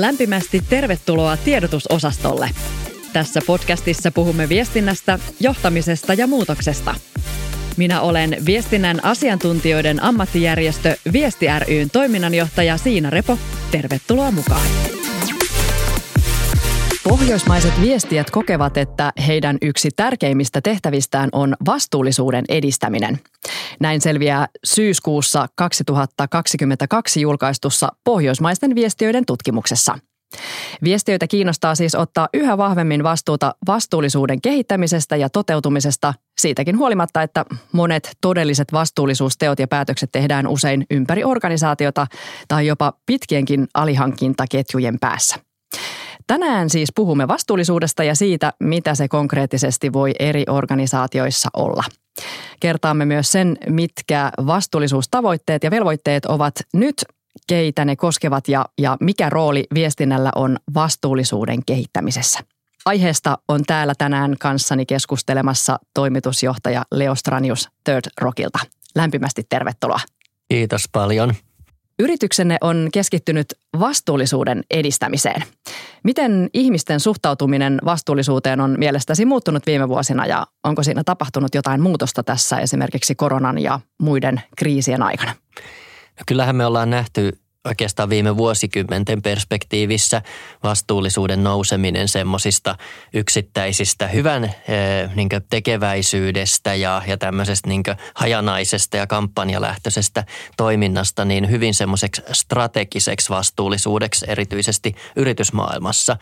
Lämpimästi tervetuloa tiedotusosastolle. Tässä podcastissa puhumme viestinnästä, johtamisesta ja muutoksesta. Minä olen viestinnän asiantuntijoiden ammattijärjestö Viesti ryn toiminnanjohtaja Siina Repo. Tervetuloa mukaan. Pohjoismaiset viestijät kokevat, että heidän yksi tärkeimmistä tehtävistään on vastuullisuuden edistäminen. Näin selviää syyskuussa 2022 julkaistussa Pohjoismaisten viestiöiden tutkimuksessa. Viestiöitä kiinnostaa siis ottaa yhä vahvemmin vastuuta vastuullisuuden kehittämisestä ja toteutumisesta, siitäkin huolimatta, että monet todelliset vastuullisuusteot ja päätökset tehdään usein ympäri organisaatiota tai jopa pitkienkin alihankintaketjujen päässä. Tänään siis puhumme vastuullisuudesta ja siitä, mitä se konkreettisesti voi eri organisaatioissa olla. Kertaamme myös sen, mitkä vastuullisuustavoitteet ja velvoitteet ovat nyt, keitä ne koskevat ja, ja mikä rooli viestinnällä on vastuullisuuden kehittämisessä. Aiheesta on täällä tänään kanssani keskustelemassa toimitusjohtaja Leo Stranius Third Rockilta. Lämpimästi tervetuloa. Kiitos paljon. Yrityksenne on keskittynyt vastuullisuuden edistämiseen. Miten ihmisten suhtautuminen vastuullisuuteen on mielestäsi muuttunut viime vuosina ja onko siinä tapahtunut jotain muutosta tässä esimerkiksi koronan ja muiden kriisien aikana? No kyllähän me ollaan nähty oikeastaan viime vuosikymmenten perspektiivissä vastuullisuuden nouseminen semmoisista yksittäisistä hyvän niin tekeväisyydestä ja, ja tämmöisestä niin hajanaisesta ja kampanjalähtöisestä toiminnasta niin hyvin semmoiseksi strategiseksi vastuullisuudeksi erityisesti yritysmaailmassa.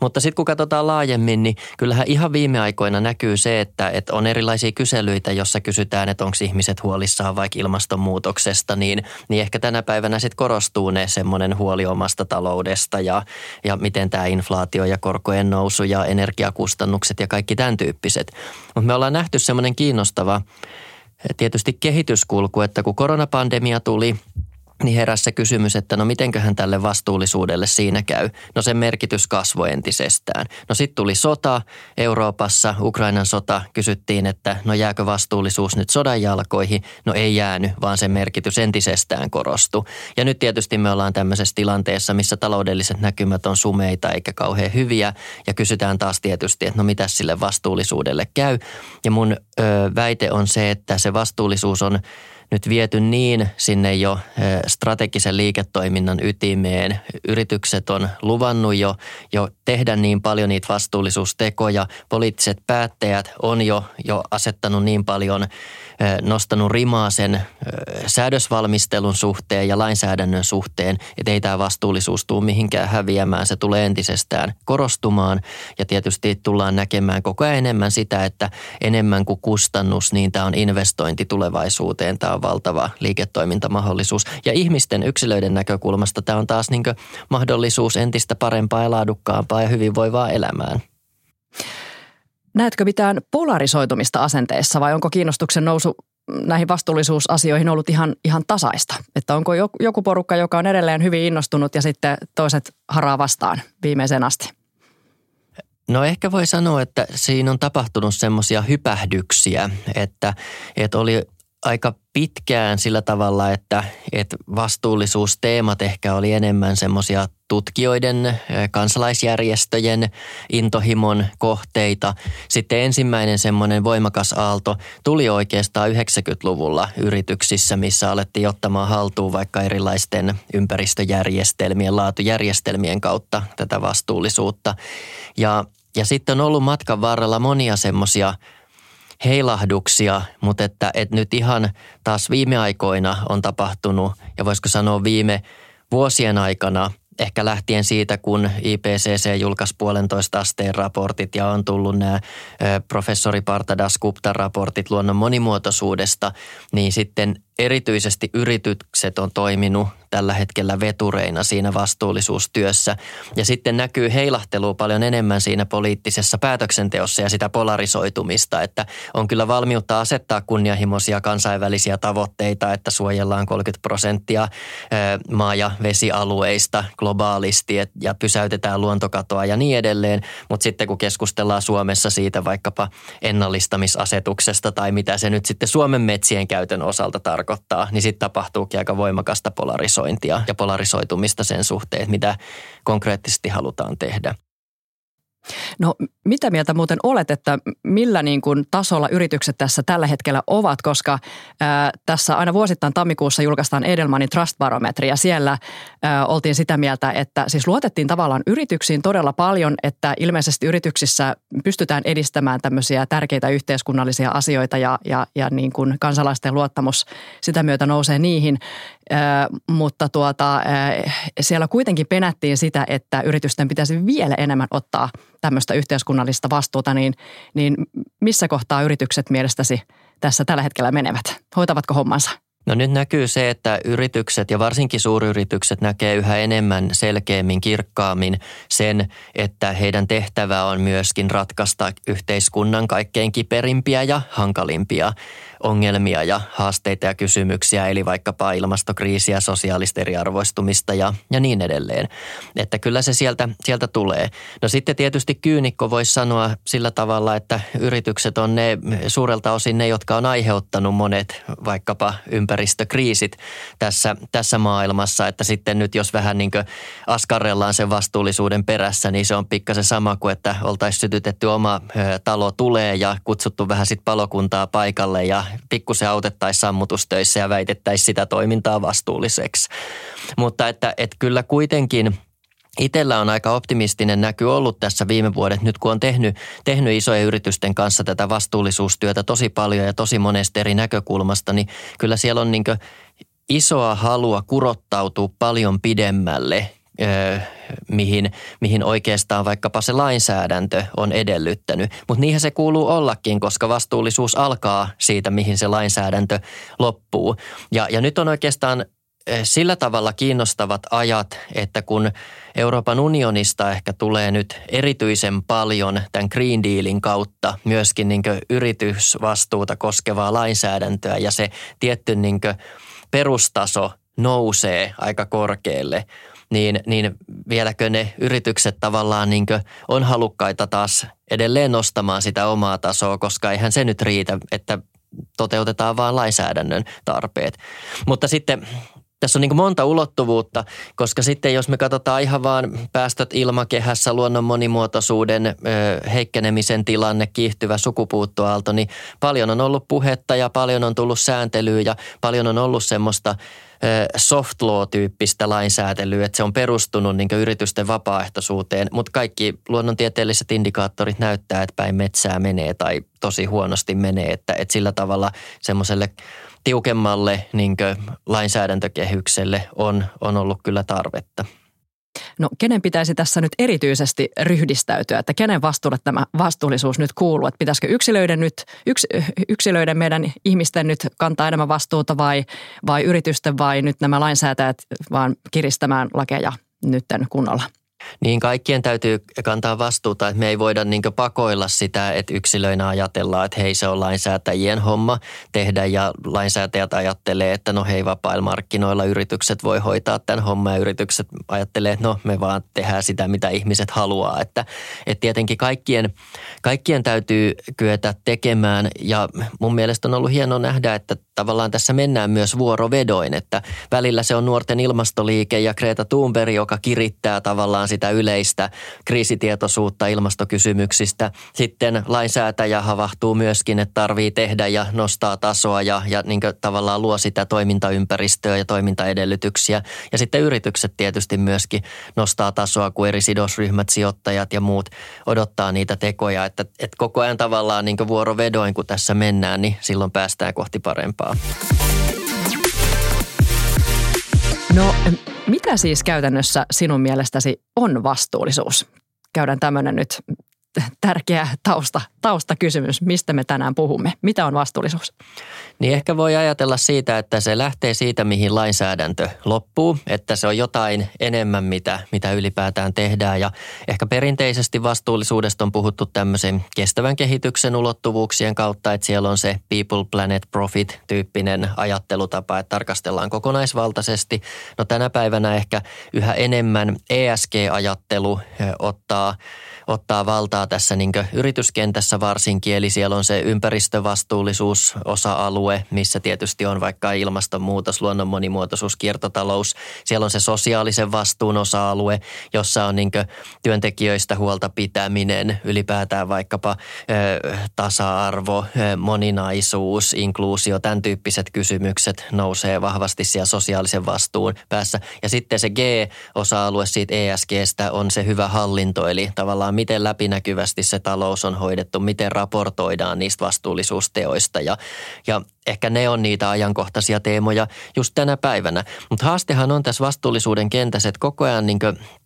Mutta sitten kun katsotaan laajemmin, niin kyllähän ihan viime aikoina näkyy se, että, että on erilaisia kyselyitä, jossa kysytään, että onko ihmiset huolissaan vaikka ilmastonmuutoksesta, niin, niin ehkä tänä päivänä sitten korostuu ne semmoinen huoli omasta taloudesta ja, ja miten tämä inflaatio ja korkojen nousu ja energiakustannukset ja kaikki tämän tyyppiset. Mutta me ollaan nähty semmoinen kiinnostava tietysti kehityskulku, että kun koronapandemia tuli – niin heräsi se kysymys, että no mitenköhän tälle vastuullisuudelle siinä käy. No sen merkitys kasvoi entisestään. No sitten tuli sota Euroopassa, Ukrainan sota. Kysyttiin, että no jääkö vastuullisuus nyt sodan jalkoihin? No ei jäänyt, vaan sen merkitys entisestään korostui. Ja nyt tietysti me ollaan tämmöisessä tilanteessa, missä taloudelliset näkymät on sumeita eikä kauhean hyviä. Ja kysytään taas tietysti, että no mitä sille vastuullisuudelle käy. Ja mun ö, väite on se, että se vastuullisuus on nyt viety niin sinne jo strategisen liiketoiminnan ytimeen. Yritykset on luvannut jo, jo tehdä niin paljon niitä vastuullisuustekoja. Poliittiset päättäjät on jo, jo asettanut niin paljon – nostanut rimaa sen säädösvalmistelun suhteen ja lainsäädännön suhteen, että ei tämä vastuullisuus tule mihinkään häviämään. Se tulee entisestään korostumaan ja tietysti tullaan näkemään koko ajan enemmän sitä, että enemmän kuin kustannus, niin tämä on investointi tulevaisuuteen. Tämä on valtava liiketoimintamahdollisuus. Ja ihmisten yksilöiden näkökulmasta tämä on taas niin mahdollisuus entistä parempaa ja laadukkaampaa ja hyvinvoivaa elämään. Näetkö mitään polarisoitumista asenteessa vai onko kiinnostuksen nousu näihin vastuullisuusasioihin ollut ihan, ihan tasaista? Että onko joku porukka, joka on edelleen hyvin innostunut ja sitten toiset haraa vastaan viimeiseen asti? No ehkä voi sanoa, että siinä on tapahtunut semmoisia hypähdyksiä, että, että oli aika pitkään sillä tavalla, että, että vastuullisuusteemat ehkä oli enemmän semmoisia tutkijoiden, kansalaisjärjestöjen intohimon kohteita. Sitten ensimmäinen semmoinen voimakas aalto tuli oikeastaan 90-luvulla yrityksissä, missä alettiin ottamaan haltuun vaikka erilaisten ympäristöjärjestelmien, laatujärjestelmien kautta tätä vastuullisuutta. Ja, ja sitten on ollut matkan varrella monia semmoisia heilahduksia, mutta että, että nyt ihan taas viime aikoina on tapahtunut ja voisiko sanoa viime vuosien aikana – ehkä lähtien siitä, kun IPCC julkaisi puolentoista asteen raportit ja on tullut nämä professori Partadas Gupta raportit luonnon monimuotoisuudesta, niin sitten erityisesti yritykset on toiminut tällä hetkellä vetureina siinä vastuullisuustyössä. Ja sitten näkyy heilahtelu paljon enemmän siinä poliittisessa päätöksenteossa ja sitä polarisoitumista, että on kyllä valmiutta asettaa kunnianhimoisia kansainvälisiä tavoitteita, että suojellaan 30 prosenttia maa- ja vesialueista globaalisti ja pysäytetään luontokatoa ja niin edelleen. Mutta sitten kun keskustellaan Suomessa siitä vaikkapa ennallistamisasetuksesta tai mitä se nyt sitten Suomen metsien käytön osalta tarkoittaa, tarkoittaa, niin sitten tapahtuukin aika voimakasta polarisointia ja polarisoitumista sen suhteen, mitä konkreettisesti halutaan tehdä. No mitä mieltä muuten olet, että millä niin kuin tasolla yritykset tässä tällä hetkellä ovat, koska ää, tässä aina vuosittain tammikuussa julkaistaan Edelmanin Trust Barometri ja siellä ää, oltiin sitä mieltä, että siis luotettiin tavallaan yrityksiin todella paljon, että ilmeisesti yrityksissä pystytään edistämään tämmöisiä tärkeitä yhteiskunnallisia asioita ja, ja, ja niin kuin kansalaisten luottamus sitä myötä nousee niihin, mutta tuota, siellä kuitenkin penättiin sitä, että yritysten pitäisi vielä enemmän ottaa – tämmöistä yhteiskunnallista vastuuta, niin, niin missä kohtaa yritykset mielestäsi tässä tällä hetkellä menevät? Hoitavatko hommansa? No nyt näkyy se, että yritykset ja varsinkin suuryritykset näkee yhä enemmän selkeämmin, kirkkaammin sen, että heidän tehtävä on myöskin ratkaista yhteiskunnan kaikkein kiperimpiä ja hankalimpia ongelmia ja haasteita ja kysymyksiä, eli vaikkapa ilmastokriisiä, sosiaalista eriarvoistumista ja, ja niin edelleen. Että kyllä se sieltä, sieltä tulee. No sitten tietysti kyynikko voisi sanoa sillä tavalla, että yritykset on ne suurelta osin ne, jotka on aiheuttanut monet vaikkapa ympäristökriisit tässä, tässä maailmassa, että sitten nyt jos vähän niin askarrellaan sen vastuullisuuden perässä, niin se on pikkasen sama kuin, että oltaisiin sytytetty oma talo tulee ja kutsuttu vähän sitten palokuntaa paikalle ja pikkusen autettaisiin sammutustöissä ja väitettäisiin sitä toimintaa vastuulliseksi. Mutta että, että kyllä kuitenkin – Itellä on aika optimistinen näky ollut tässä viime vuodet, nyt kun on tehnyt, tehnyt isojen yritysten kanssa tätä vastuullisuustyötä tosi paljon ja tosi monesta eri näkökulmasta, niin kyllä siellä on niin isoa halua kurottautua paljon pidemmälle mihin, mihin oikeastaan vaikkapa se lainsäädäntö on edellyttänyt. Mutta niinhän se kuuluu ollakin, koska vastuullisuus alkaa siitä, mihin se lainsäädäntö loppuu. Ja, ja nyt on oikeastaan sillä tavalla kiinnostavat ajat, että kun Euroopan unionista ehkä tulee nyt erityisen paljon tämän Green Dealin kautta myöskin niin yritysvastuuta koskevaa lainsäädäntöä ja se tietty niin perustaso nousee aika korkealle, niin, niin vieläkö ne yritykset tavallaan niin on halukkaita taas edelleen nostamaan sitä omaa tasoa, koska eihän se nyt riitä, että toteutetaan vain lainsäädännön tarpeet. Mutta sitten tässä on niin monta ulottuvuutta, koska sitten jos me katsotaan ihan vaan päästöt ilmakehässä, luonnon monimuotoisuuden heikkenemisen tilanne, kiihtyvä sukupuuttoaalto, niin paljon on ollut puhetta ja paljon on tullut sääntelyä ja paljon on ollut semmoista soft law-tyyppistä lainsäätelyä, että se on perustunut niin yritysten vapaaehtoisuuteen, mutta kaikki luonnontieteelliset indikaattorit näyttää, että päin metsää menee tai tosi huonosti menee, että, että sillä tavalla semmoiselle tiukemmalle niin lainsäädäntökehykselle on, on ollut kyllä tarvetta. No kenen pitäisi tässä nyt erityisesti ryhdistäytyä, että kenen vastuulle tämä vastuullisuus nyt kuuluu? Että pitäisikö yksilöiden, nyt, yks, yksilöiden meidän ihmisten nyt kantaa enemmän vastuuta vai, vai yritysten vai nyt nämä lainsäätäjät vaan kiristämään lakeja nytten kunnolla? Niin kaikkien täytyy kantaa vastuuta, että me ei voida niin pakoilla sitä, että yksilöinä ajatellaan, että hei se on lainsäätäjien homma tehdä ja lainsäätäjät ajattelee, että no hei vapailla markkinoilla yritykset voi hoitaa tämän homman ja yritykset ajattelee, että no me vaan tehdään sitä, mitä ihmiset haluaa. Että, että tietenkin kaikkien, kaikkien täytyy kyetä tekemään ja mun mielestä on ollut hienoa nähdä, että tavallaan tässä mennään myös vuorovedoin, että välillä se on nuorten ilmastoliike ja Greta Thunberg, joka kirittää tavallaan sitä yleistä kriisitietoisuutta ilmastokysymyksistä. Sitten lainsäätäjä havahtuu myöskin, että tarvii tehdä ja nostaa tasoa ja, ja niin tavallaan luo sitä toimintaympäristöä ja toimintaedellytyksiä. Ja sitten yritykset tietysti myöskin nostaa tasoa, kun eri sidosryhmät, sijoittajat ja muut odottaa niitä tekoja. Että, että koko ajan tavallaan niin vuorovedoin, kun tässä mennään, niin silloin päästään kohti parempaa. No mitä siis käytännössä sinun mielestäsi on vastuullisuus? Käydään tämmöinen nyt tärkeä tausta, taustakysymys, mistä me tänään puhumme. Mitä on vastuullisuus? Niin ehkä voi ajatella siitä, että se lähtee siitä, mihin lainsäädäntö loppuu, että se on jotain enemmän, mitä, mitä ylipäätään tehdään. Ja ehkä perinteisesti vastuullisuudesta on puhuttu tämmöisen kestävän kehityksen ulottuvuuksien kautta, että siellä on se people, planet, profit tyyppinen ajattelutapa, että tarkastellaan kokonaisvaltaisesti. No tänä päivänä ehkä yhä enemmän ESG-ajattelu ottaa, ottaa valtaa tässä niin yrityskentässä varsinkin, eli siellä on se ympäristövastuullisuus-osa-alue, missä tietysti on vaikka ilmastonmuutos, luonnon monimuotoisuus, kiertotalous. Siellä on se sosiaalisen vastuun osa-alue, jossa on niin työntekijöistä huolta pitäminen, ylipäätään vaikkapa ö, tasa-arvo, ö, moninaisuus, inkluusio, tämän tyyppiset kysymykset nousee vahvasti siellä sosiaalisen vastuun päässä. Ja sitten se G-osa-alue siitä ESGstä on se hyvä hallinto, eli tavallaan miten läpinäkyvästi se talous on hoidettu, miten raportoidaan niistä vastuullisuusteoista. Ja, ja ehkä ne on niitä ajankohtaisia teemoja just tänä päivänä. Mutta haastehan on tässä vastuullisuuden kentässä, että koko ajan niin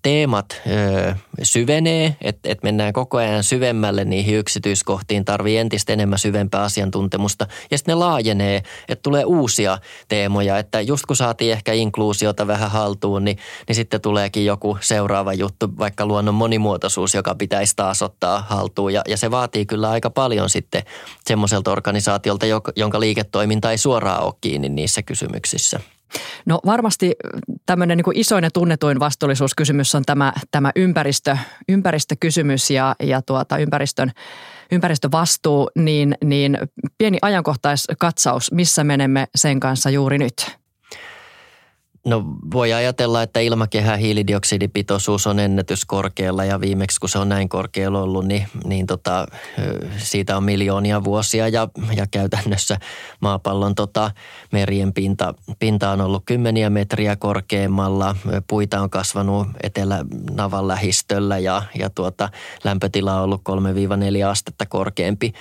teemat ö, syvenee, että et mennään koko ajan syvemmälle niihin yksityiskohtiin, tarvii entistä enemmän syvempää asiantuntemusta ja sitten ne laajenee, että tulee uusia teemoja, että just kun saatiin ehkä inkluusiota vähän haltuun, niin, niin sitten tuleekin joku seuraava juttu, vaikka luonnon monimuotoisuus, joka pitäisi taas ottaa haltuun ja, ja se vaatii kyllä aika paljon sitten semmoiselta organisaatiolta, jonka liike liiketoiminta ei suoraan ole kiinni niissä kysymyksissä. No varmasti tämmöinen niin isoin ja tunnetuin vastuullisuuskysymys on tämä, tämä ympäristö, ympäristökysymys ja, ja tuota, ympäristön, ympäristövastuu, niin, niin pieni ajankohtaiskatsaus, missä menemme sen kanssa juuri nyt? No voi ajatella, että ilmakehän hiilidioksidipitoisuus on ennätyskorkealla ja viimeksi kun se on näin korkealla ollut, niin, niin tota, siitä on miljoonia vuosia ja, ja käytännössä maapallon tota, merien pinta, pinta on ollut kymmeniä metriä korkeammalla. Puita on kasvanut etelänavan lähistöllä ja, ja tuota, lämpötila on ollut 3-4 astetta korkeampi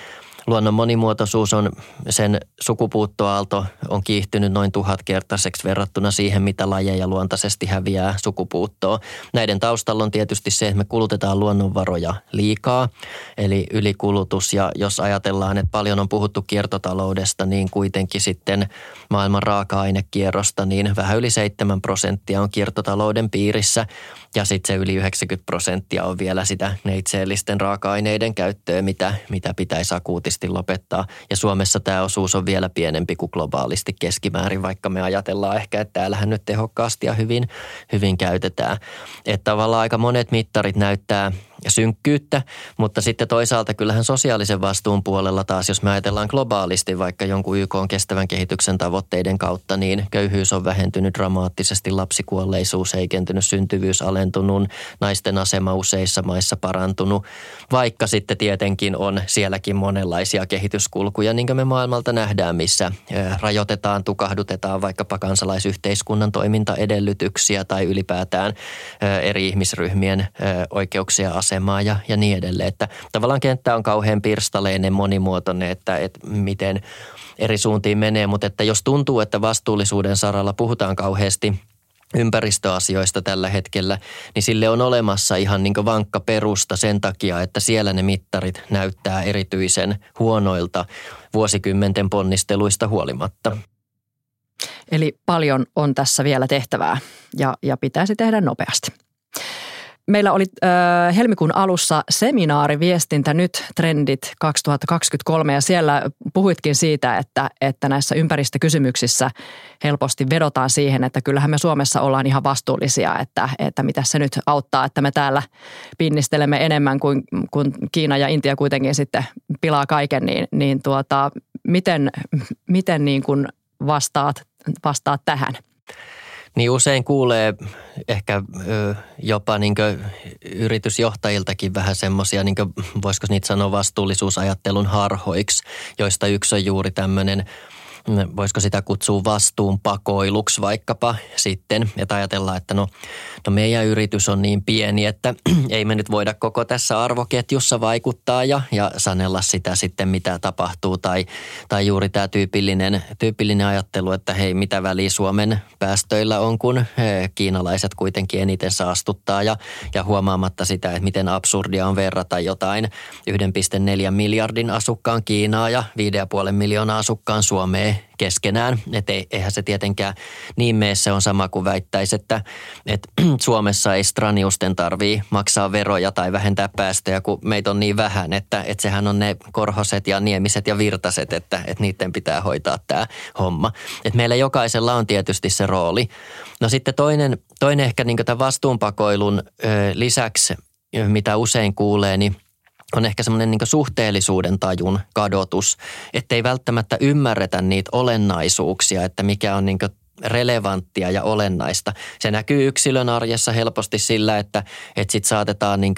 Luonnon monimuotoisuus on, sen sukupuuttoaalto on kiihtynyt noin tuhatkertaiseksi verrattuna siihen, mitä lajeja luontaisesti häviää sukupuuttoon. Näiden taustalla on tietysti se, että me kulutetaan luonnonvaroja liikaa, eli ylikulutus. Ja jos ajatellaan, että paljon on puhuttu kiertotaloudesta, niin kuitenkin sitten maailman raaka-ainekierrosta, niin vähän yli 7 prosenttia on kiertotalouden piirissä. Ja sitten se yli 90 prosenttia on vielä sitä neitseellisten raaka-aineiden käyttöä, mitä, mitä pitäisi akuutisti lopettaa. Ja Suomessa tämä osuus on vielä pienempi kuin globaalisti keskimäärin, vaikka me ajatellaan ehkä, että täällähän nyt tehokkaasti ja hyvin, hyvin käytetään. Että tavallaan aika monet mittarit näyttää synkkyyttä, mutta sitten toisaalta kyllähän sosiaalisen vastuun puolella taas, jos me ajatellaan globaalisti vaikka jonkun YK on kestävän kehityksen tavoitteiden kautta, niin köyhyys on vähentynyt dramaattisesti, lapsikuolleisuus heikentynyt, syntyvyys alentunut, naisten asema useissa maissa parantunut, vaikka sitten tietenkin on sielläkin monenlaisia kehityskulkuja, niin kuin me maailmalta nähdään, missä rajoitetaan, tukahdutetaan vaikkapa kansalaisyhteiskunnan toimintaedellytyksiä tai ylipäätään eri ihmisryhmien oikeuksia asemaa ja, ja niin edelleen. Että tavallaan kenttä on kauhean pirstaleinen, monimuotoinen, että, että miten eri suuntiin menee, mutta että jos tuntuu, että vastuullisuuden saralla puhutaan kauheasti – ympäristöasioista tällä hetkellä, niin sille on olemassa ihan niin vankka perusta sen takia, että siellä ne mittarit näyttää erityisen huonoilta vuosikymmenten ponnisteluista huolimatta. Eli paljon on tässä vielä tehtävää ja, ja pitäisi tehdä nopeasti. Meillä oli äh, helmikuun alussa seminaari Viestintä nyt trendit 2023 ja siellä puhuitkin siitä, että, että näissä ympäristökysymyksissä helposti vedotaan siihen, että kyllähän me Suomessa ollaan ihan vastuullisia, että, että mitä se nyt auttaa, että me täällä pinnistelemme enemmän kuin, kuin Kiina ja Intia kuitenkin sitten pilaa kaiken, niin, niin tuota, miten, miten niin kuin vastaat, vastaat tähän? Niin usein kuulee ehkä jopa niin yritysjohtajiltakin vähän semmoisia, niin voisiko niitä sanoa vastuullisuusajattelun harhoiksi, joista yksi on juuri tämmöinen – voisiko sitä kutsua vastuunpakoiluksi vaikkapa sitten, että ajatellaan, että no, no meidän yritys on niin pieni, että ei me nyt voida koko tässä arvoketjussa vaikuttaa ja, ja sanella sitä sitten, mitä tapahtuu. Tai, tai juuri tämä tyypillinen, tyypillinen ajattelu, että hei, mitä väliä Suomen päästöillä on, kun he, kiinalaiset kuitenkin eniten saastuttaa ja, ja huomaamatta sitä, että miten absurdia on verrata jotain 1,4 miljardin asukkaan Kiinaa ja 5,5 miljoonaa asukkaan Suomeen keskenään. Että eihän se tietenkään niin meessä on sama kuin väittäisi, että, että Suomessa ei straniusten tarvii maksaa veroja tai vähentää päästöjä, kun meitä on niin vähän, että, että sehän on ne korhoset ja niemiset ja virtaset, että, että niiden pitää hoitaa tämä homma. Että meillä jokaisella on tietysti se rooli. No sitten toinen, toinen ehkä niin tämän vastuunpakoilun ö, lisäksi, mitä usein kuulee, niin – on ehkä semmoinen niin suhteellisuuden tajun kadotus, ettei välttämättä ymmärretä niitä olennaisuuksia, että mikä on niin relevanttia ja olennaista. Se näkyy yksilön arjessa helposti sillä, että, että sit saatetaan niin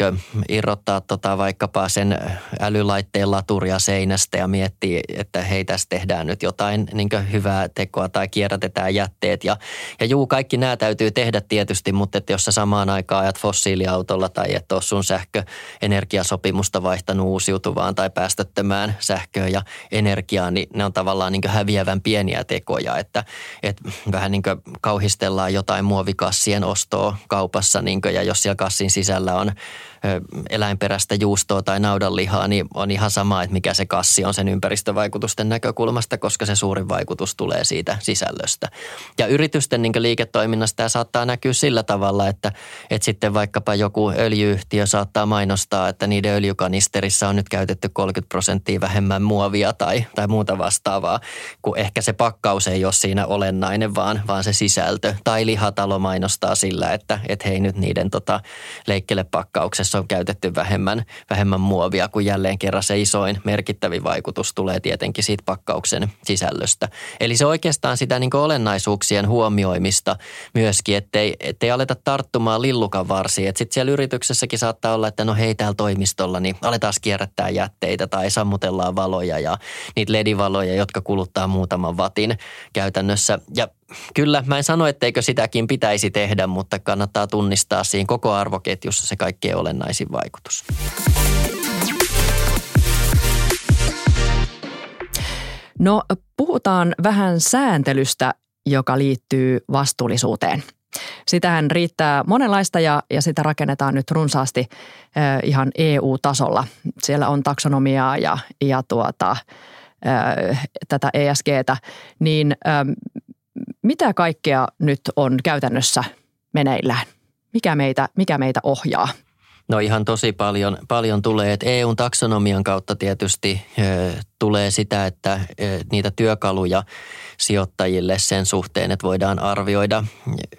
irrottaa tota vaikkapa sen älylaitteen laturia seinästä ja miettiä, että hei tässä tehdään nyt jotain niin hyvää tekoa tai kierrätetään jätteet. Ja, ja juu, kaikki nämä täytyy tehdä tietysti, mutta että jos sä samaan aikaan ajat fossiiliautolla tai et ole sun sähköenergiasopimusta vaihtanut uusiutuvaan tai päästöttömään sähköön ja energiaan, niin ne on tavallaan niin häviävän pieniä tekoja, että, että vähän niin kuin kauhistellaan jotain muovikassien ostoa kaupassa niin kuin, ja jos siellä kassin sisällä on eläinperäistä juustoa tai naudanlihaa, niin on ihan sama, että mikä se kassi on sen ympäristövaikutusten näkökulmasta, koska se suurin vaikutus tulee siitä sisällöstä. Ja yritysten niin liiketoiminnasta tämä saattaa näkyä sillä tavalla, että, että sitten vaikkapa joku öljyyhtiö saattaa mainostaa, että niiden öljykanisterissa on nyt käytetty 30 prosenttia vähemmän muovia tai, tai muuta vastaavaa, kun ehkä se pakkaus ei ole siinä olennainen, vaan, vaan se sisältö. Tai lihatalo mainostaa sillä, että, että hei nyt niiden tota, leikkelepakkauksessa on käytetty vähemmän, vähemmän muovia, kun jälleen kerran se isoin merkittävin vaikutus tulee tietenkin siitä pakkauksen sisällöstä. Eli se oikeastaan sitä niin olennaisuuksien huomioimista myöskin, ettei, ettei aleta tarttumaan lillukan varsiin. Sitten siellä yrityksessäkin saattaa olla, että no hei täällä toimistolla, niin aletaan kierrättää jätteitä tai sammutellaan valoja ja niitä ledivaloja, jotka kuluttaa muutaman vatin käytännössä. Ja kyllä, mä en sano, etteikö sitäkin pitäisi tehdä, mutta kannattaa tunnistaa siinä koko arvoketjussa se kaikkein olennaisin vaikutus. No puhutaan vähän sääntelystä, joka liittyy vastuullisuuteen. Sitähän riittää monenlaista ja, ja sitä rakennetaan nyt runsaasti äh, ihan EU-tasolla. Siellä on taksonomiaa ja, ja tuota, äh, tätä ESGtä. Niin äh, mitä kaikkea nyt on käytännössä meneillään? Mikä meitä, mikä meitä ohjaa? No ihan tosi paljon, paljon tulee. Et EUn taksonomian kautta tietysti tulee sitä, että niitä työkaluja sijoittajille sen suhteen, että voidaan arvioida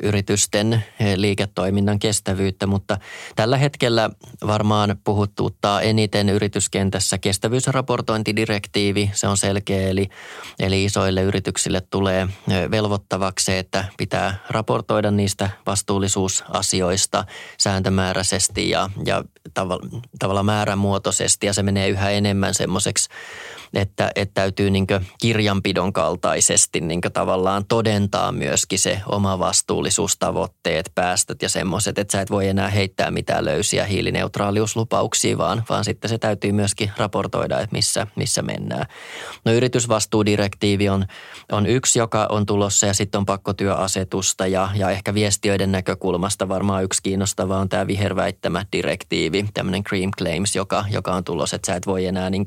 yritysten liiketoiminnan kestävyyttä, mutta tällä hetkellä varmaan puhuttuuttaa eniten yrityskentässä kestävyysraportointidirektiivi. Se on selkeä, eli, eli isoille yrityksille tulee velvoittavaksi, että pitää raportoida niistä vastuullisuusasioista sääntömääräisesti ja, ja tavalla, tavalla määrämuotoisesti ja se menee yhä enemmän semmoiseksi että, että täytyy niin kirjanpidon kaltaisesti niin tavallaan todentaa myöskin se oma vastuullisuustavoitteet, päästöt ja semmoiset, että sä et voi enää heittää mitään löysiä hiilineutraaliuslupauksia, vaan, vaan sitten se täytyy myöskin raportoida, että missä, missä mennään. No yritysvastuudirektiivi on, on yksi, joka on tulossa ja sitten on pakkotyöasetusta ja, ja ehkä viestiöiden näkökulmasta varmaan yksi kiinnostava on tämä viherväittämät-direktiivi, tämmöinen Cream Claims, joka, joka on tulossa, että sä et voi enää niin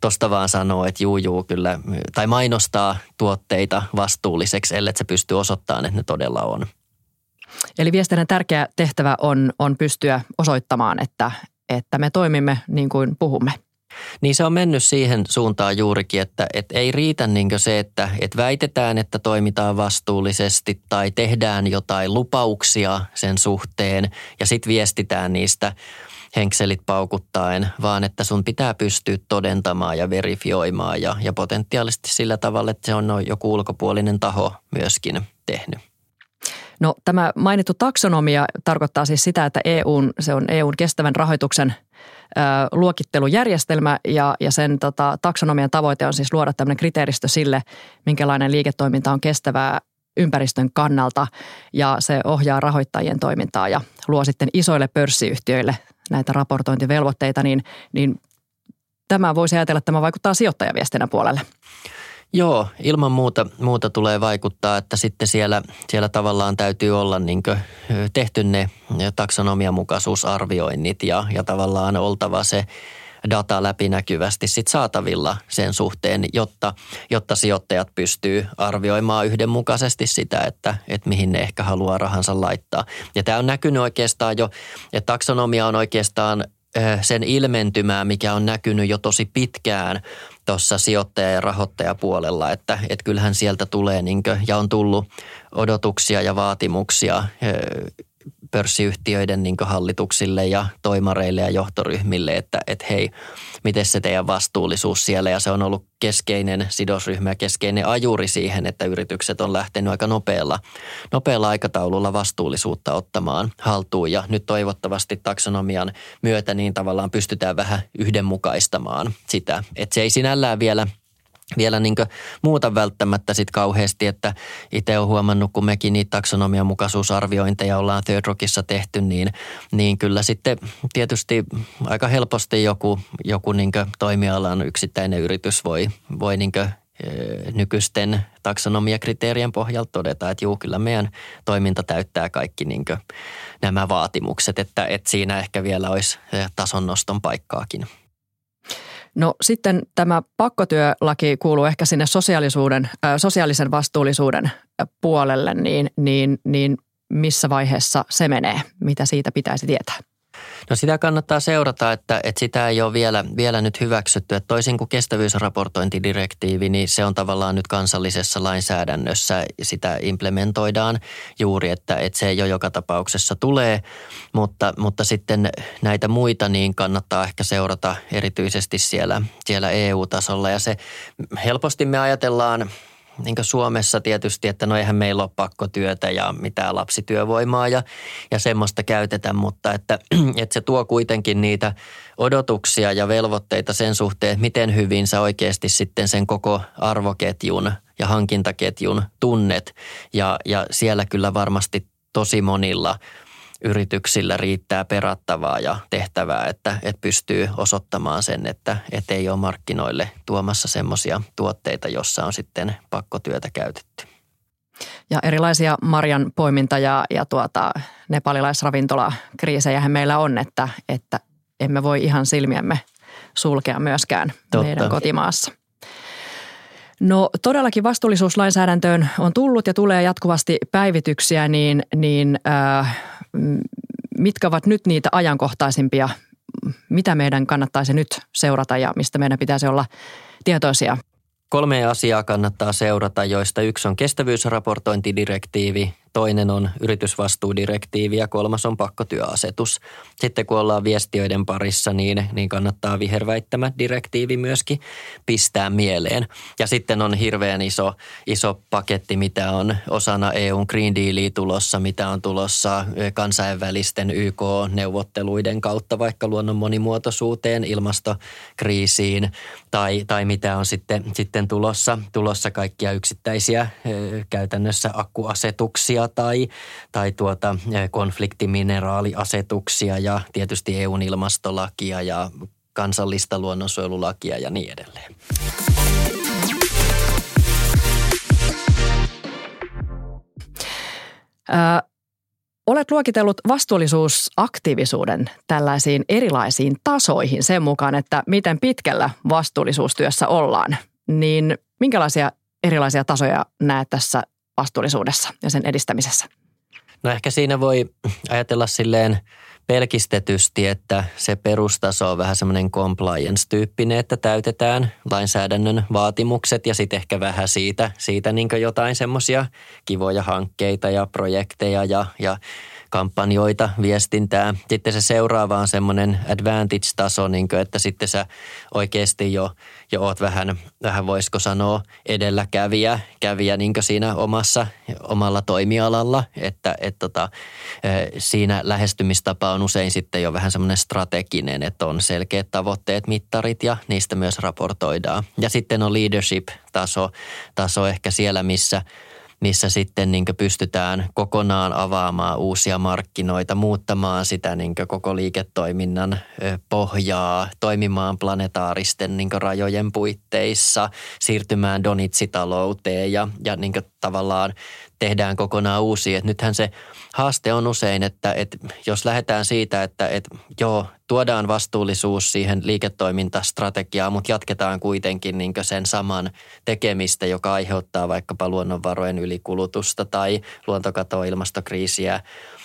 tosta vaan sanoo, että juu, juu, kyllä, tai mainostaa tuotteita vastuulliseksi, ellei se pystyy osoittamaan, että ne todella on. Eli viestinnän tärkeä tehtävä on, on pystyä osoittamaan, että, että me toimimme niin kuin puhumme. Niin se on mennyt siihen suuntaan juurikin, että, että ei riitä niin se, että, että väitetään, että toimitaan vastuullisesti tai tehdään jotain lupauksia sen suhteen ja sitten viestitään niistä – henkselit paukuttaen, vaan että sun pitää pystyä todentamaan ja verifioimaan ja, ja potentiaalisesti sillä tavalla, että se on joku ulkopuolinen taho myöskin tehnyt. No tämä mainittu taksonomia tarkoittaa siis sitä, että EUn, se on EUn kestävän rahoituksen ö, luokittelujärjestelmä ja, ja sen tota, taksonomian tavoite on siis luoda tämmöinen kriteeristö sille, minkälainen liiketoiminta on kestävää ympäristön kannalta ja se ohjaa rahoittajien toimintaa ja luo sitten isoille pörssiyhtiöille näitä raportointivelvoitteita, niin, niin tämä voisi ajatella, että tämä vaikuttaa sijoittajaviestinnän puolelle. Joo, ilman muuta, muuta tulee vaikuttaa, että sitten siellä, siellä tavallaan täytyy olla niin tehty ne taksonomiamukaisuusarvioinnit ja, ja tavallaan oltava se data läpinäkyvästi sit saatavilla sen suhteen, jotta, jotta sijoittajat pystyy arvioimaan yhdenmukaisesti sitä, että, että mihin ne ehkä haluaa rahansa laittaa. Ja tämä on näkynyt oikeastaan jo, että taksonomia on oikeastaan sen ilmentymää, mikä on näkynyt jo tosi pitkään tuossa sijoittaja- ja rahoittajapuolella, että, että kyllähän sieltä tulee niin kuin, ja on tullut odotuksia ja vaatimuksia pörssiyhtiöiden niin hallituksille ja toimareille ja johtoryhmille, että, että hei, miten se teidän vastuullisuus siellä? Ja se on ollut keskeinen sidosryhmä ja keskeinen ajuri siihen, että yritykset on lähtenyt aika nopealla, nopealla aikataululla vastuullisuutta ottamaan haltuun. Ja nyt toivottavasti taksonomian myötä niin tavallaan pystytään vähän yhdenmukaistamaan sitä, että se ei sinällään vielä – vielä niin muuta välttämättä sit kauheasti, että itse olen huomannut, kun mekin niitä taksonomian mukaisuusarviointeja ollaan Third Rockissa tehty, niin, niin kyllä sitten tietysti aika helposti joku, joku niin toimialan yksittäinen yritys voi, voi niin nykyisten taksonomiakriteerien pohjalta todeta, että juu, kyllä meidän toiminta täyttää kaikki niin nämä vaatimukset, että, että siinä ehkä vielä olisi tason noston paikkaakin. No sitten tämä pakkotyölaki kuuluu ehkä sinne sosiaalisuuden, sosiaalisen vastuullisuuden puolelle, niin, niin, niin missä vaiheessa se menee? Mitä siitä pitäisi tietää? No sitä kannattaa seurata, että, että sitä ei ole vielä, vielä nyt hyväksytty. Että toisin kuin kestävyysraportointidirektiivi, niin se on tavallaan nyt kansallisessa lainsäädännössä. Sitä implementoidaan juuri, että, että se jo joka tapauksessa tulee. Mutta, mutta sitten näitä muita niin kannattaa ehkä seurata erityisesti siellä, siellä EU-tasolla. Ja se helposti me ajatellaan – niin Suomessa tietysti, että no eihän meillä ole pakkotyötä ja mitään lapsityövoimaa ja, ja semmoista käytetään, mutta että, että se tuo kuitenkin niitä odotuksia ja velvoitteita sen suhteen, että miten hyvin sä oikeasti sitten sen koko arvoketjun ja hankintaketjun tunnet. Ja, ja siellä kyllä varmasti tosi monilla – yrityksillä riittää perattavaa ja tehtävää, että, että pystyy osoittamaan sen, että, että ei ole markkinoille tuomassa semmoisia tuotteita, jossa on sitten pakkotyötä käytetty. Ja erilaisia marjan poiminta- ja, ja tuota, nepalilaisravintolakriisejähän meillä on, että, että emme voi ihan silmiämme sulkea myöskään Totta. meidän kotimaassa. No todellakin vastuullisuuslainsäädäntöön on tullut ja tulee jatkuvasti päivityksiä, niin, niin äh, mitkä ovat nyt niitä ajankohtaisimpia, mitä meidän kannattaisi nyt seurata ja mistä meidän pitäisi olla tietoisia? Kolme asiaa kannattaa seurata, joista yksi on kestävyysraportointidirektiivi, toinen on yritysvastuudirektiivi ja kolmas on pakkotyöasetus. Sitten kun ollaan viestiöiden parissa, niin, niin kannattaa viherväittämä direktiivi myöskin pistää mieleen. Ja sitten on hirveän iso, iso paketti, mitä on osana EUn Green Dealia tulossa, mitä on tulossa kansainvälisten YK-neuvotteluiden kautta vaikka luonnon monimuotoisuuteen, ilmastokriisiin tai, tai mitä on sitten, sitten tulossa, tulossa kaikkia yksittäisiä käytännössä akkuasetuksia tai, tai tuota, konfliktimineraaliasetuksia ja tietysti EUn ilmastolakia ja kansallista luonnonsuojelulakia ja niin edelleen. Ö, olet luokitellut vastuullisuusaktiivisuuden tällaisiin erilaisiin tasoihin sen mukaan, että miten pitkällä vastuullisuustyössä ollaan. Niin minkälaisia erilaisia tasoja näet tässä vastuullisuudessa ja sen edistämisessä? No ehkä siinä voi ajatella silleen pelkistetysti, että se perustaso on vähän semmoinen compliance-tyyppinen, että täytetään lainsäädännön vaatimukset ja sitten ehkä vähän siitä, siitä niin jotain semmoisia kivoja hankkeita ja projekteja ja, ja kampanjoita, viestintää. Sitten se seuraava on semmoinen advantage-taso, niin kuin, että sitten sä oikeasti jo, jo oot vähän, vähän voisiko sanoa edelläkävijä kävijä niin siinä omassa, omalla toimialalla, että et tota, siinä lähestymistapa on usein sitten jo vähän semmoinen strateginen, että on selkeät tavoitteet, mittarit ja niistä myös raportoidaan. Ja sitten on leadership-taso taso ehkä siellä, missä – missä sitten niin pystytään kokonaan avaamaan uusia markkinoita, muuttamaan sitä niin koko liiketoiminnan pohjaa, toimimaan planetaaristen niin rajojen puitteissa, siirtymään donitsitalouteen ja, ja niin tavallaan tehdään kokonaan uusia. Et nythän se haaste on usein, että, että jos lähdetään siitä, että, että joo, tuodaan vastuullisuus siihen liiketoimintastrategiaan, mutta jatketaan kuitenkin niin sen saman tekemistä, joka aiheuttaa vaikkapa luonnonvarojen ylikulutusta tai luontokatoa, ilmastokriisiä,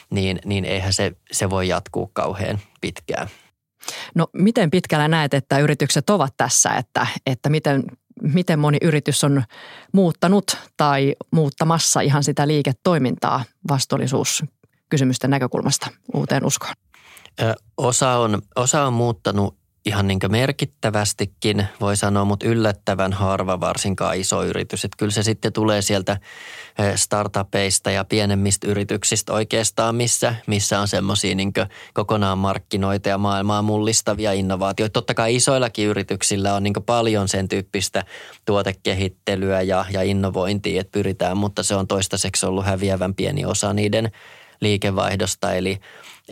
niin, niin eihän se, se voi jatkuu kauhean pitkään. No miten pitkällä näet, että yritykset ovat tässä, että, että miten miten moni yritys on muuttanut tai muuttamassa ihan sitä liiketoimintaa vastuullisuus kysymysten näkökulmasta uuteen uskoon? Osa on, osa on muuttanut ihan niin merkittävästikin, voi sanoa, mutta yllättävän harva, varsinkaan iso yritys. Että kyllä se sitten tulee sieltä startupeista ja pienemmistä yrityksistä oikeastaan, missä, missä on semmoisia niin kokonaan markkinoita ja maailmaa mullistavia innovaatioita. Totta kai isoillakin yrityksillä on niin paljon sen tyyppistä tuotekehittelyä ja, ja innovointia, että pyritään, mutta se on toistaiseksi ollut häviävän pieni osa niiden liikevaihdosta. Eli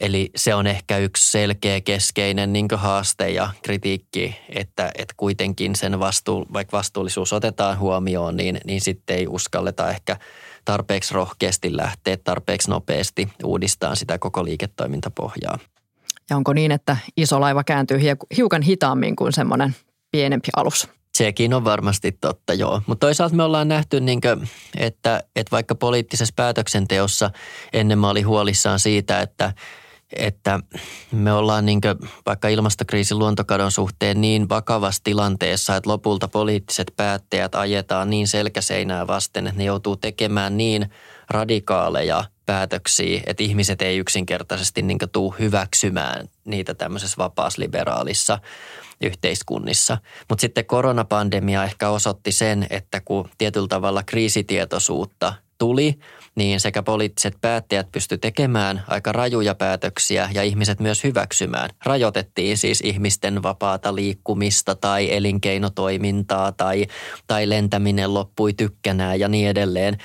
Eli se on ehkä yksi selkeä keskeinen niin haaste ja kritiikki, että, että kuitenkin sen vastuu, vaikka vastuullisuus otetaan huomioon, niin, niin sitten ei uskalleta ehkä tarpeeksi rohkeasti lähteä tarpeeksi nopeasti uudistaa sitä koko liiketoimintapohjaa. Ja onko niin, että iso laiva kääntyy hiukan hitaammin kuin semmoinen pienempi alus? Sekin on varmasti totta, joo. Mutta toisaalta me ollaan nähty, niin kuin, että, että vaikka poliittisessa päätöksenteossa ennen mä olin huolissaan siitä, että – että me ollaan niin vaikka ilmastokriisin luontokadon suhteen niin vakavassa tilanteessa, että lopulta poliittiset päättäjät ajetaan niin selkäseinää vasten, että ne joutuu tekemään niin radikaaleja päätöksiä, että ihmiset ei yksinkertaisesti niin tuu hyväksymään niitä tämmöisessä vapaasliberaalissa yhteiskunnissa. Mutta sitten koronapandemia ehkä osoitti sen, että kun tietyllä tavalla kriisitietoisuutta tuli – niin sekä poliittiset päättäjät pysty tekemään aika rajuja päätöksiä ja ihmiset myös hyväksymään. Rajoitettiin siis ihmisten vapaata liikkumista tai elinkeinotoimintaa tai, tai lentäminen loppui tykkänää ja niin edelleen.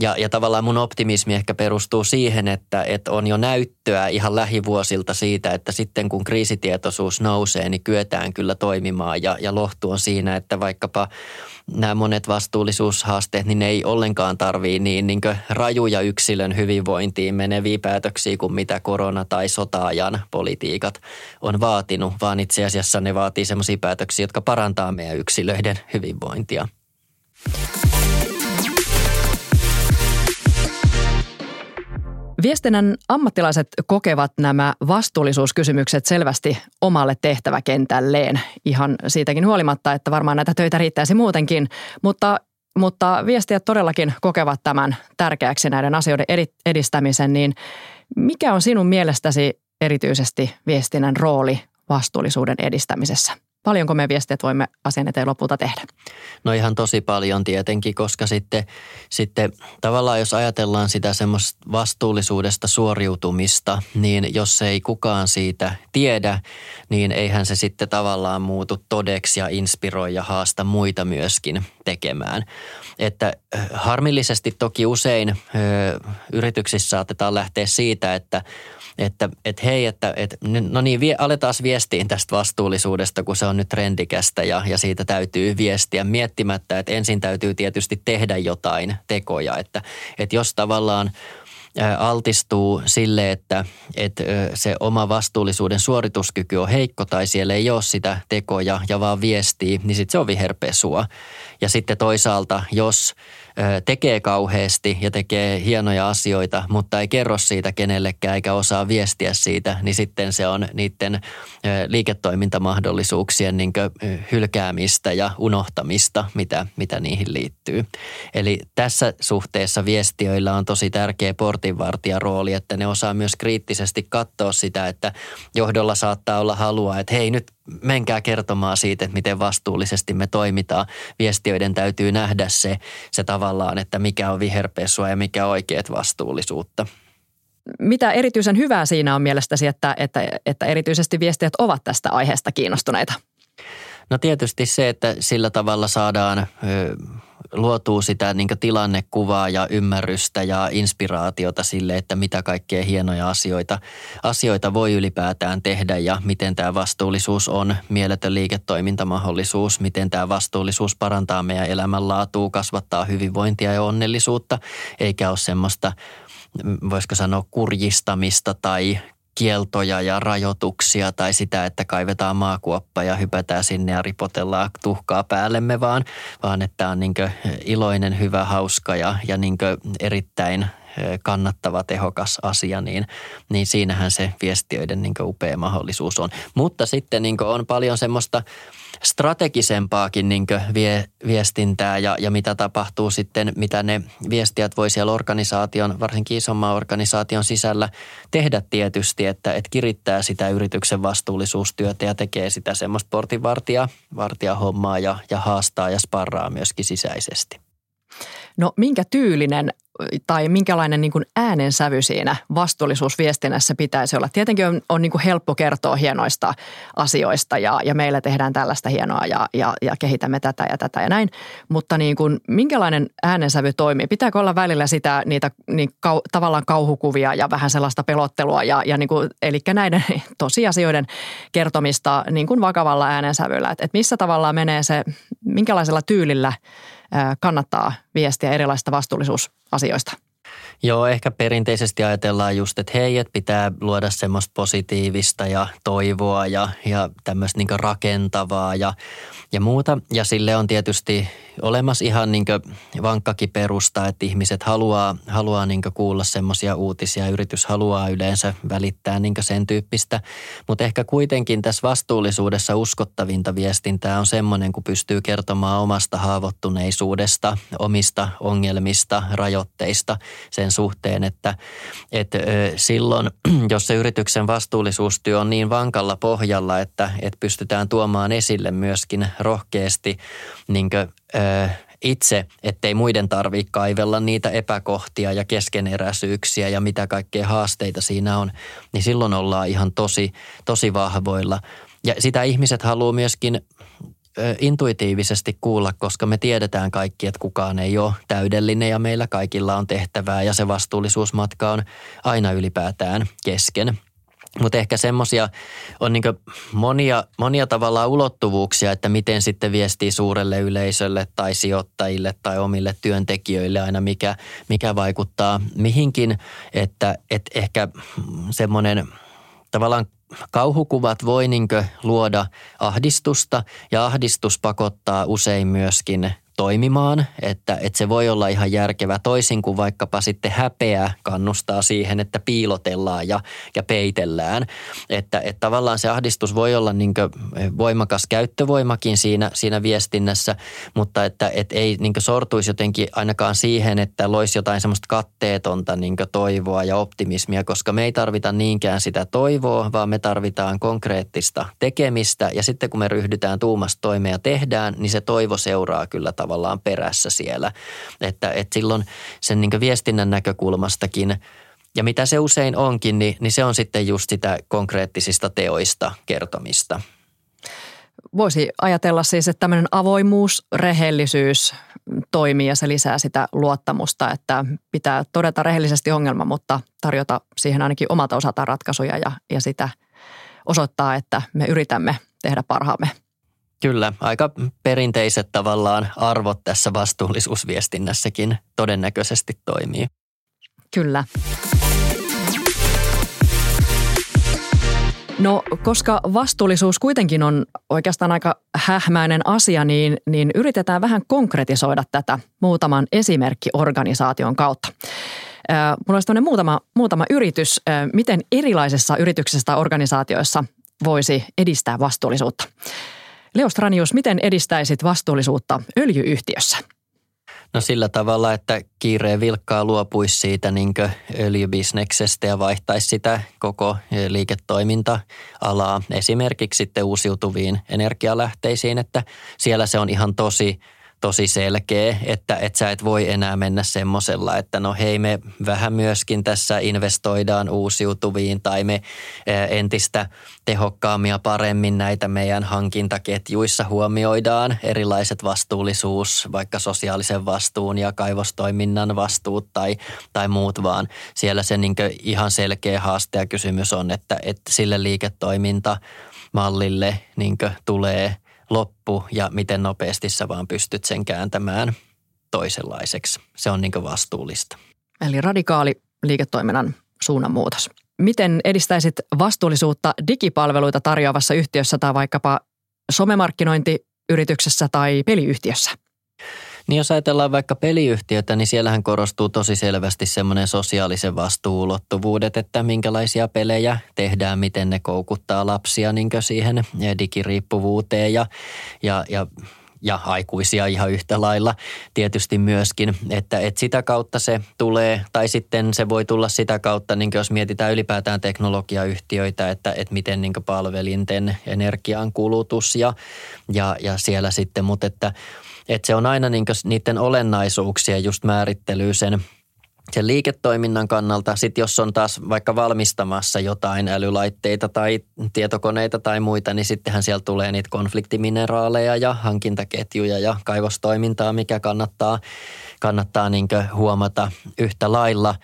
Ja, ja tavallaan mun optimismi ehkä perustuu siihen, että, että on jo näyttöä ihan lähivuosilta siitä, että sitten kun kriisitietoisuus nousee, niin kyetään kyllä toimimaan. Ja, ja lohtu on siinä, että vaikkapa nämä monet vastuullisuushaasteet, niin ne ei ollenkaan tarvii niin, niin rajuja yksilön hyvinvointiin meneviä päätöksiä kuin mitä korona- tai sotaajan politiikat on vaatinut, vaan itse asiassa ne vaatii sellaisia päätöksiä, jotka parantaa meidän yksilöiden hyvinvointia. Viestinnän ammattilaiset kokevat nämä vastuullisuuskysymykset selvästi omalle tehtäväkentälleen. Ihan siitäkin huolimatta, että varmaan näitä töitä riittäisi muutenkin, mutta mutta viestijät todellakin kokevat tämän tärkeäksi näiden asioiden edistämisen, niin mikä on sinun mielestäsi erityisesti viestinnän rooli vastuullisuuden edistämisessä? Paljonko me viestit voimme asian eteen lopulta tehdä? No ihan tosi paljon tietenkin, koska sitten, sitten tavallaan jos ajatellaan sitä semmoista vastuullisuudesta suoriutumista, niin jos ei kukaan siitä tiedä, niin eihän se sitten tavallaan muutu todeksi ja inspiroi ja haasta muita myöskin tekemään. Että harmillisesti toki usein ö, yrityksissä saatetaan lähteä siitä, että että, että hei, että, että no niin, vie, aletaan viestiin tästä vastuullisuudesta, kun se on nyt trendikästä ja, ja siitä täytyy viestiä miettimättä, että ensin täytyy tietysti tehdä jotain tekoja, että, että jos tavallaan – altistuu sille, että, että se oma vastuullisuuden suorituskyky on heikko tai siellä ei ole sitä tekoja ja vaan viestii, niin sitten se on viherpesua. Ja sitten toisaalta, jos tekee kauheasti ja tekee hienoja asioita, mutta ei kerro siitä kenellekään eikä osaa viestiä siitä, niin sitten se on niiden liiketoimintamahdollisuuksien niin hylkäämistä ja unohtamista, mitä, mitä niihin liittyy. Eli tässä suhteessa viestiöillä on tosi tärkeä portinvartijan rooli, että ne osaa myös kriittisesti katsoa sitä, että johdolla saattaa olla halua, että hei nyt menkää kertomaan siitä, että miten vastuullisesti me toimitaan. Viestiöiden täytyy nähdä se, se tavallaan, että mikä on viherpesua ja mikä on oikeat vastuullisuutta. Mitä erityisen hyvää siinä on mielestäsi, että, että, että erityisesti viestijät ovat tästä aiheesta kiinnostuneita? No tietysti se, että sillä tavalla saadaan luotuu sitä niin tilannekuvaa ja ymmärrystä ja inspiraatiota sille, että mitä kaikkea hienoja asioita, asioita voi ylipäätään tehdä ja miten tämä vastuullisuus on mieletön liiketoimintamahdollisuus, miten tämä vastuullisuus parantaa meidän elämänlaatua, kasvattaa hyvinvointia ja onnellisuutta, eikä ole semmoista voisiko sanoa kurjistamista tai kieltoja ja rajoituksia tai sitä, että kaivetaan maakuoppa ja hypätään sinne ja ripotellaan tuhkaa päällemme, vaan, vaan että on niin iloinen, hyvä, hauska ja, ja niin erittäin kannattava, tehokas asia, niin, niin siinähän se viestiöiden niin upea mahdollisuus on. Mutta sitten niin on paljon semmoista strategisempaakin niin vie, viestintää ja, ja mitä tapahtuu sitten, mitä ne viestijät voi siellä organisaation, varsinkin isomman organisaation sisällä tehdä tietysti, että, että kirittää sitä yrityksen vastuullisuustyötä ja tekee sitä semmoista portinvartija, vartija hommaa ja, ja haastaa ja sparraa myöskin sisäisesti. No minkä tyylinen tai minkälainen niin äänensävy siinä vastuullisuusviestinnässä pitäisi olla? Tietenkin on, on niin kuin helppo kertoa hienoista asioista ja, ja meillä tehdään tällaista hienoa ja, ja, ja kehitämme tätä ja tätä ja näin, mutta niin kuin, minkälainen äänensävy toimii? Pitääkö olla välillä sitä niitä niin kau, tavallaan kauhukuvia ja vähän sellaista pelottelua ja, ja niin kuin, eli näiden tosiasioiden kertomista niin kuin vakavalla äänensävyllä, että et missä tavallaan menee se, minkälaisella tyylillä – kannattaa viestiä erilaisista vastuullisuusasioista? Joo, ehkä perinteisesti ajatellaan just, että hei, että pitää luoda semmoista positiivista ja toivoa ja, ja tämmöistä niin rakentavaa ja, ja muuta. Ja sille on tietysti olemassa ihan niin vankkakin perusta, että ihmiset haluaa, haluaa niin kuulla semmoisia uutisia. Yritys haluaa yleensä välittää niin sen tyyppistä. Mutta ehkä kuitenkin tässä vastuullisuudessa uskottavinta viestintää on semmoinen, kun pystyy kertomaan omasta haavoittuneisuudesta, omista ongelmista, rajoitteista sen suhteen, että, että silloin, jos se yrityksen vastuullisuustyö on niin vankalla pohjalla, että, että pystytään tuomaan esille myöskin rohkeasti niin kuin, itse, ettei muiden tarvitse kaivella niitä epäkohtia ja keskeneräisyyksiä ja mitä kaikkea haasteita siinä on, niin silloin ollaan ihan tosi, tosi vahvoilla. Ja sitä ihmiset haluaa myöskin intuitiivisesti kuulla, koska me tiedetään kaikki, että kukaan ei ole täydellinen ja meillä kaikilla on tehtävää ja se vastuullisuusmatka on aina ylipäätään kesken. Mutta ehkä semmoisia on niin monia, monia tavallaan ulottuvuuksia, että miten sitten viestii suurelle yleisölle tai sijoittajille tai omille työntekijöille aina, mikä, mikä vaikuttaa mihinkin. Että, että ehkä semmoinen tavallaan kauhukuvat voi niin luoda ahdistusta ja ahdistus pakottaa usein myöskin toimimaan, että, että se voi olla ihan järkevä. Toisin kuin vaikkapa sitten häpeä kannustaa siihen, että piilotellaan ja, ja peitellään. Että, että tavallaan se ahdistus voi olla niin voimakas käyttövoimakin siinä, siinä viestinnässä, mutta että et ei niin sortuisi jotenkin ainakaan siihen, että loisi jotain semmoista katteetonta niin toivoa ja optimismia, koska me ei tarvita niinkään sitä toivoa, vaan me tarvitaan konkreettista tekemistä. Ja sitten kun me ryhdytään tuumasta toimeen ja tehdään, niin se toivo seuraa kyllä tavallaan tavallaan perässä siellä. Että, että silloin sen niin viestinnän näkökulmastakin ja mitä se usein onkin, niin, niin se on sitten just sitä konkreettisista teoista kertomista. Voisi ajatella siis, että tämmöinen avoimuus, rehellisyys toimii ja se lisää sitä luottamusta, että pitää todeta rehellisesti ongelma, mutta tarjota siihen ainakin omalta osaltaan ratkaisuja ja, ja sitä osoittaa, että me yritämme tehdä parhaamme – Kyllä, aika perinteiset tavallaan arvot tässä vastuullisuusviestinnässäkin todennäköisesti toimii. Kyllä. No, koska vastuullisuus kuitenkin on oikeastaan aika hähmäinen asia, niin, niin yritetään vähän konkretisoida tätä muutaman esimerkkiorganisaation kautta. Äh, mulla olisi muutama, muutama yritys, miten erilaisissa yrityksissä tai organisaatioissa voisi edistää vastuullisuutta. Leo Stranius, miten edistäisit vastuullisuutta öljyyhtiössä? No sillä tavalla, että kiireen vilkkaa luopuisi siitä niin öljybisneksestä ja vaihtaisi sitä koko liiketoiminta-alaa esimerkiksi sitten uusiutuviin energialähteisiin, että siellä se on ihan tosi – tosi selkeä, että, että sä et voi enää mennä semmoisella, että no hei me vähän myöskin tässä investoidaan uusiutuviin tai me entistä tehokkaammin ja paremmin näitä meidän hankintaketjuissa huomioidaan. Erilaiset vastuullisuus, vaikka sosiaalisen vastuun ja kaivostoiminnan vastuut tai, tai muut, vaan siellä se niin ihan selkeä haaste ja kysymys on, että, että sille liiketoimintamallille niin tulee – loppu ja miten nopeasti sä vaan pystyt sen kääntämään toisenlaiseksi. Se on niin vastuullista. Eli radikaali liiketoiminnan suunnanmuutos. Miten edistäisit vastuullisuutta digipalveluita tarjoavassa yhtiössä tai vaikkapa somemarkkinointiyrityksessä tai peliyhtiössä? Niin jos ajatellaan vaikka peliyhtiötä, niin siellähän korostuu tosi selvästi semmoinen sosiaalisen vastuulottuvuudet, että minkälaisia pelejä tehdään, miten ne koukuttaa lapsia niin siihen digiriippuvuuteen ja, ja, ja ja aikuisia ihan yhtä lailla. Tietysti myöskin, että, että sitä kautta se tulee, tai sitten se voi tulla sitä kautta, niin jos mietitään ylipäätään teknologiayhtiöitä, että, että miten niin palvelinten energian kulutus ja, ja, ja siellä sitten, mutta että, että se on aina niin niiden olennaisuuksia just määrittelyy sen – sen liiketoiminnan kannalta, sitten jos on taas vaikka valmistamassa jotain älylaitteita tai tietokoneita tai muita, niin sittenhän sieltä tulee niitä konfliktimineraaleja ja hankintaketjuja ja kaivostoimintaa, mikä kannattaa, kannattaa niin huomata yhtä lailla.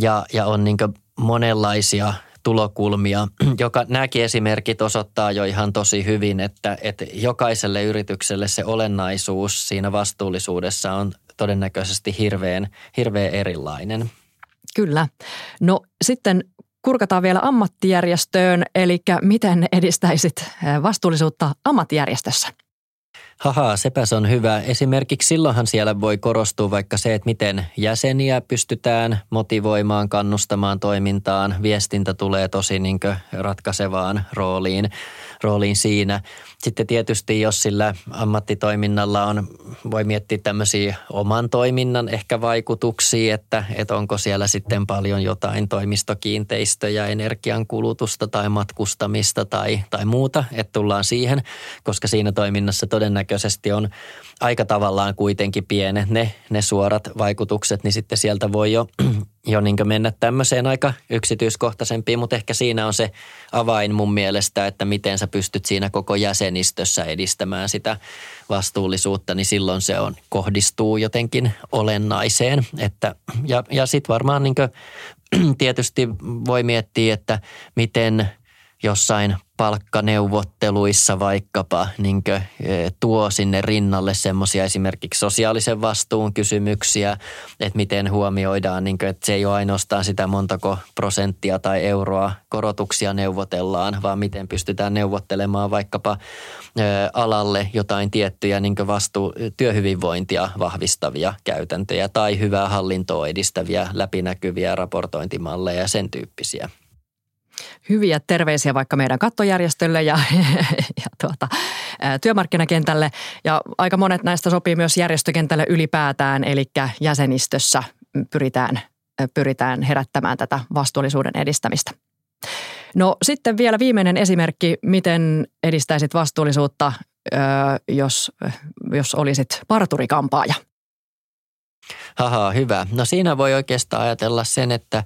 Ja, ja on niin monenlaisia tulokulmia, joka nämäkin esimerkit osoittaa jo ihan tosi hyvin, että, että jokaiselle yritykselle se olennaisuus siinä vastuullisuudessa on todennäköisesti hirveän, hirveän erilainen. Kyllä. No sitten kurkataan vielä ammattijärjestöön, eli miten edistäisit vastuullisuutta ammattijärjestössä? Haha, sepäs on hyvä. Esimerkiksi silloinhan siellä voi korostua vaikka se, että miten jäseniä pystytään motivoimaan, kannustamaan toimintaan. Viestintä tulee tosi niin ratkaisevaan rooliin, rooliin siinä. Sitten tietysti jos sillä ammattitoiminnalla on, voi miettiä tämmöisiä oman toiminnan ehkä vaikutuksia, että, että onko siellä sitten paljon jotain toimistokiinteistöjä, energiankulutusta tai matkustamista tai, tai muuta, että tullaan siihen, koska siinä toiminnassa todennäköisesti on aika tavallaan kuitenkin pienet ne, ne suorat vaikutukset, niin sitten sieltä voi jo jo niin mennä tämmöiseen aika yksityiskohtaisempiin, mutta ehkä siinä on se avain mun mielestä, että miten sä pystyt siinä koko jäsenistössä edistämään sitä vastuullisuutta, niin silloin se on, kohdistuu jotenkin olennaiseen. Että, ja ja sitten varmaan niin tietysti voi miettiä, että miten jossain palkkaneuvotteluissa vaikkapa niin kuin, e, tuo sinne rinnalle semmoisia esimerkiksi sosiaalisen vastuun kysymyksiä, että miten huomioidaan, niin kuin, että se ei ole ainoastaan sitä montako prosenttia tai euroa korotuksia neuvotellaan, vaan miten pystytään neuvottelemaan vaikkapa e, alalle jotain tiettyjä niin vastu, työhyvinvointia vahvistavia käytäntöjä tai hyvää hallintoa edistäviä läpinäkyviä raportointimalleja ja sen tyyppisiä hyviä terveisiä vaikka meidän kattojärjestölle ja, ja tuota, työmarkkinakentälle. Ja aika monet näistä sopii myös järjestökentälle ylipäätään, eli jäsenistössä pyritään, pyritään herättämään tätä vastuullisuuden edistämistä. No sitten vielä viimeinen esimerkki, miten edistäisit vastuullisuutta, jos, jos olisit parturikampaaja – Haha, hyvä. No siinä voi oikeastaan ajatella sen, että,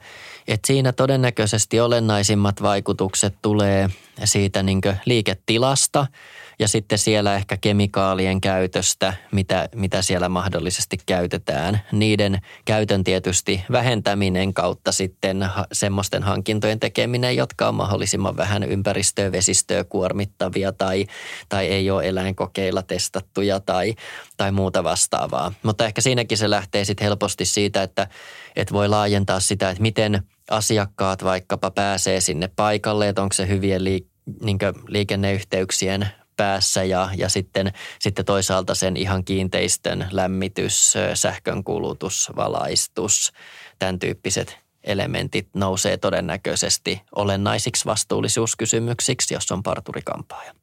että siinä todennäköisesti olennaisimmat vaikutukset tulee siitä niin liiketilasta – ja sitten siellä ehkä kemikaalien käytöstä, mitä, mitä siellä mahdollisesti käytetään. Niiden käytön tietysti vähentäminen kautta sitten semmoisten hankintojen tekeminen, jotka on mahdollisimman vähän ympäristöä, vesistöä kuormittavia tai, tai ei ole eläinkokeilla testattuja tai, tai muuta vastaavaa. Mutta ehkä siinäkin se lähtee sitten helposti siitä, että, että voi laajentaa sitä, että miten asiakkaat vaikkapa pääsee sinne paikalle, että onko se hyvien liik- niin liikenneyhteyksien päässä ja, ja sitten, sitten toisaalta sen ihan kiinteistön lämmitys, sähkönkulutus, valaistus, tämän tyyppiset elementit nousee todennäköisesti olennaisiksi vastuullisuuskysymyksiksi, jos on parturikampaaja.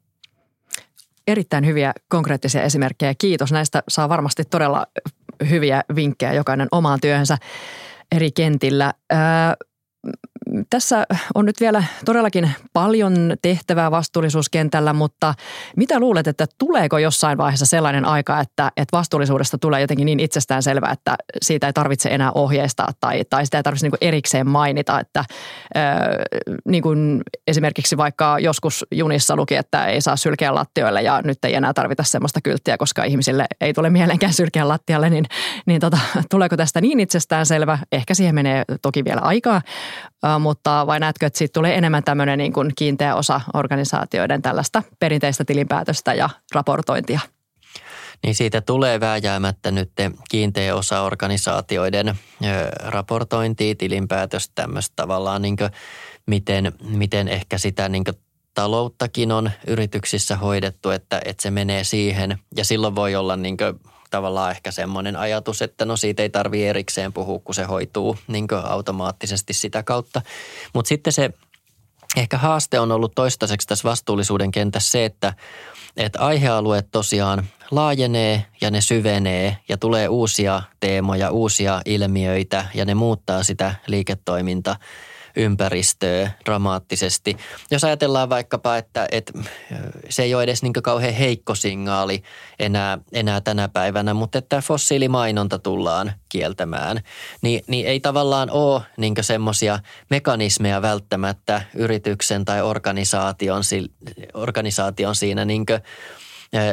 Erittäin hyviä konkreettisia esimerkkejä. Kiitos. Näistä saa varmasti todella hyviä vinkkejä jokainen omaan työhönsä eri kentillä tässä on nyt vielä todellakin paljon tehtävää vastuullisuuskentällä, mutta mitä luulet, että tuleeko jossain vaiheessa sellainen aika, että, että vastuullisuudesta tulee jotenkin niin itsestään selvää, että siitä ei tarvitse enää ohjeistaa tai, tai sitä ei tarvitse niin erikseen mainita, että niin kuin esimerkiksi vaikka joskus junissa luki, että ei saa sylkeä lattioille ja nyt ei enää tarvita sellaista kylttiä, koska ihmisille ei tule mieleenkään sylkeä lattialle, niin, niin tota, tuleeko tästä niin itsestään selvä? Ehkä siihen menee toki vielä aikaa, mutta vai näetkö, että siitä tulee enemmän tämmöinen niin kuin kiinteä osa organisaatioiden tällaista perinteistä tilinpäätöstä ja raportointia? Niin siitä tulee vääjäämättä nyt kiinteä osa organisaatioiden raportointia, tilinpäätöstä, tämmöistä tavallaan niin kuin miten, miten ehkä sitä niin kuin talouttakin on yrityksissä hoidettu, että, että se menee siihen. Ja silloin voi olla niin tavallaan ehkä semmoinen ajatus, että no siitä ei tarvitse erikseen puhua, kun se hoituu niin automaattisesti sitä kautta. Mutta sitten se ehkä haaste on ollut toistaiseksi tässä vastuullisuuden kentässä se, että, että aihealueet tosiaan laajenee ja ne syvenee ja tulee uusia teemoja, uusia ilmiöitä ja ne muuttaa sitä liiketoiminta ympäristöä dramaattisesti. Jos ajatellaan vaikkapa, että, että se ei ole edes niin kauhean heikko signaali enää, enää tänä päivänä, mutta että fossiilimainonta tullaan kieltämään, niin, niin ei tavallaan ole niin semmoisia mekanismeja välttämättä yrityksen tai organisaation, organisaation siinä niin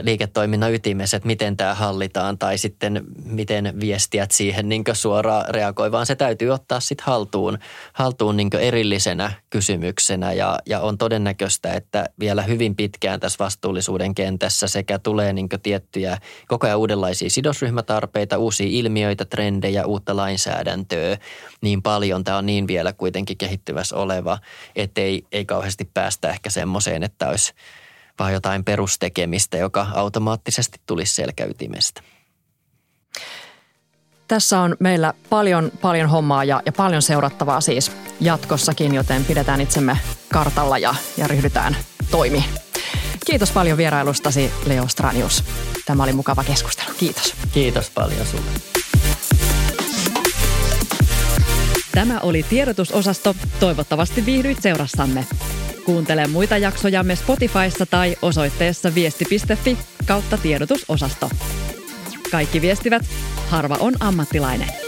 liiketoiminnan ytimessä, että miten tämä hallitaan tai sitten miten viestiät siihen niin suoraan reagoi, vaan se täytyy ottaa sitten haltuun, haltuun niin erillisenä kysymyksenä ja, ja on todennäköistä, että vielä hyvin pitkään tässä vastuullisuuden kentässä sekä tulee niin tiettyjä koko ajan uudenlaisia sidosryhmätarpeita, uusia ilmiöitä, trendejä, uutta lainsäädäntöä niin paljon. Tämä on niin vielä kuitenkin kehittyvässä oleva, että ei, ei kauheasti päästä ehkä semmoiseen, että olisi – vaan jotain perustekemistä, joka automaattisesti tulisi selkäytimestä. Tässä on meillä paljon, paljon hommaa ja, ja paljon seurattavaa siis jatkossakin, joten pidetään itsemme kartalla ja, ja ryhdytään toimiin. Kiitos paljon vierailustasi, Leo Stranius. Tämä oli mukava keskustelu. Kiitos. Kiitos paljon sinulle. Tämä oli tiedotusosasto. Toivottavasti viihdyit seurassamme. Kuuntele muita jaksojamme Spotifyssa tai osoitteessa viesti.fi kautta tiedotusosasto. Kaikki viestivät, harva on ammattilainen.